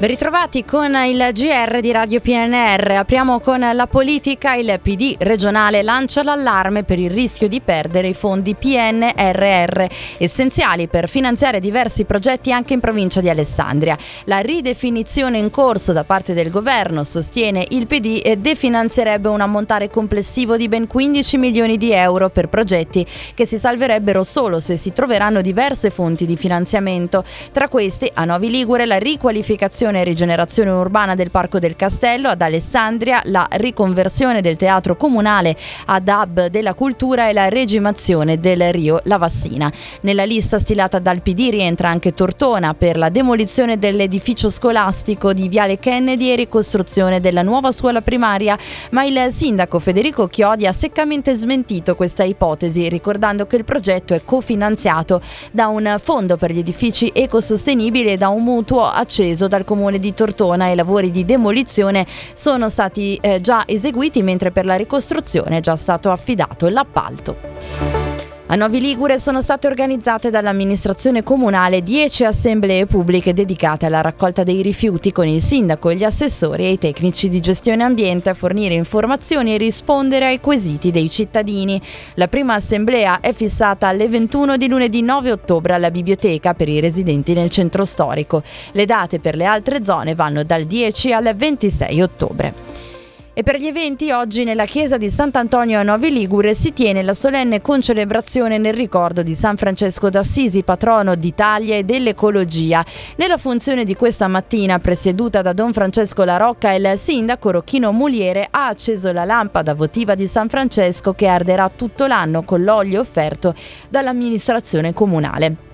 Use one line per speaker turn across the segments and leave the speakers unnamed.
Ben ritrovati con il GR di Radio PNR. Apriamo con la politica. Il PD regionale lancia l'allarme per il rischio di perdere i fondi PNRR, essenziali per finanziare diversi progetti anche in provincia di Alessandria. La ridefinizione in corso da parte del governo, sostiene il PD, definanzierebbe un ammontare complessivo di ben 15 milioni di euro per progetti che si salverebbero solo se si troveranno diverse fonti di finanziamento. Tra questi, a Novi Ligure, la riqualificazione e rigenerazione urbana del Parco del Castello, ad Alessandria la riconversione del teatro comunale ad hub della cultura e la regimazione del Rio Lavassina. Nella lista stilata dal PD rientra anche Tortona per la demolizione dell'edificio scolastico di Viale Kennedy e ricostruzione della nuova scuola primaria, ma il sindaco Federico Chiodi ha seccamente smentito questa ipotesi, ricordando che il progetto è cofinanziato da un fondo per gli edifici ecosostenibili e da un mutuo acceso dal comune comune di Tortona i lavori di demolizione sono stati eh, già eseguiti mentre per la ricostruzione è già stato affidato l'appalto. A Novi Ligure sono state organizzate dall'amministrazione comunale 10 assemblee pubbliche dedicate alla raccolta dei rifiuti con il sindaco, gli assessori e i tecnici di gestione ambiente a fornire informazioni e rispondere ai quesiti dei cittadini. La prima assemblea è fissata alle 21 di lunedì 9 ottobre alla biblioteca per i residenti nel centro storico. Le date per le altre zone vanno dal 10 al 26 ottobre. E per gli eventi oggi nella chiesa di Sant'Antonio a Novi Ligure si tiene la solenne concelebrazione nel ricordo di San Francesco d'Assisi, patrono d'Italia e dell'ecologia. Nella funzione di questa mattina, presieduta da Don Francesco La Rocca, il sindaco Rocchino Muliere ha acceso la lampada votiva di San Francesco che arderà tutto l'anno con l'olio offerto dall'amministrazione comunale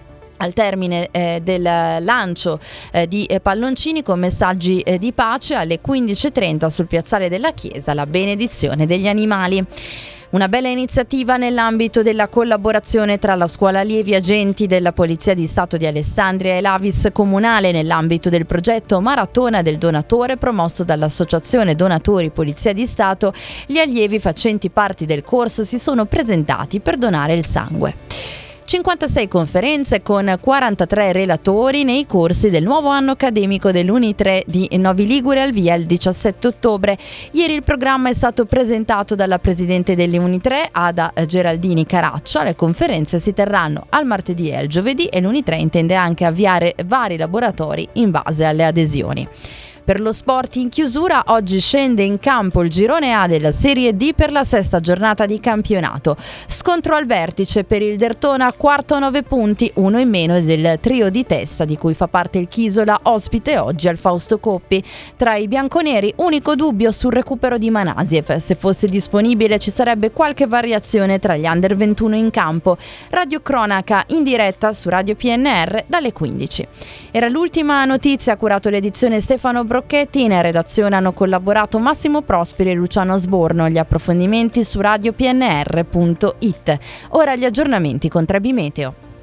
al termine eh, del lancio eh, di eh, palloncini con messaggi eh, di pace alle 15.30 sul piazzale della chiesa la benedizione degli animali. Una bella iniziativa nell'ambito della collaborazione tra la scuola allievi agenti della Polizia di Stato di Alessandria e l'Avis Comunale nell'ambito del progetto Maratona del Donatore promosso dall'Associazione Donatori Polizia di Stato. Gli allievi facenti parte del corso si sono presentati per donare il sangue. 56 conferenze con 43 relatori nei corsi del nuovo anno accademico dell'Uni3 di Novi Ligure al via il 17 ottobre. Ieri il programma è stato presentato dalla presidente dell'Uni3 Ada Geraldini Caraccia. Le conferenze si terranno al martedì e al giovedì e l'Uni3 intende anche avviare vari laboratori in base alle adesioni. Per lo sport in chiusura oggi scende in campo il girone A della Serie D per la sesta giornata di campionato. Scontro al vertice per il Dertona, quarto a 9 punti, uno in meno del trio di testa di cui fa parte il Chisola, ospite oggi al Fausto Coppi. Tra i bianconeri, unico dubbio sul recupero di Manasiev. Se fosse disponibile ci sarebbe qualche variazione tra gli under 21 in campo. Radio Cronaca in diretta su Radio PNR dalle 15. Era l'ultima notizia, curato l'edizione Stefano Bro Brocchetti. In redazione hanno collaborato Massimo Prosperi e Luciano Sborno. Gli approfondimenti su radiopnr.it. Ora gli aggiornamenti con Trebi Meteo.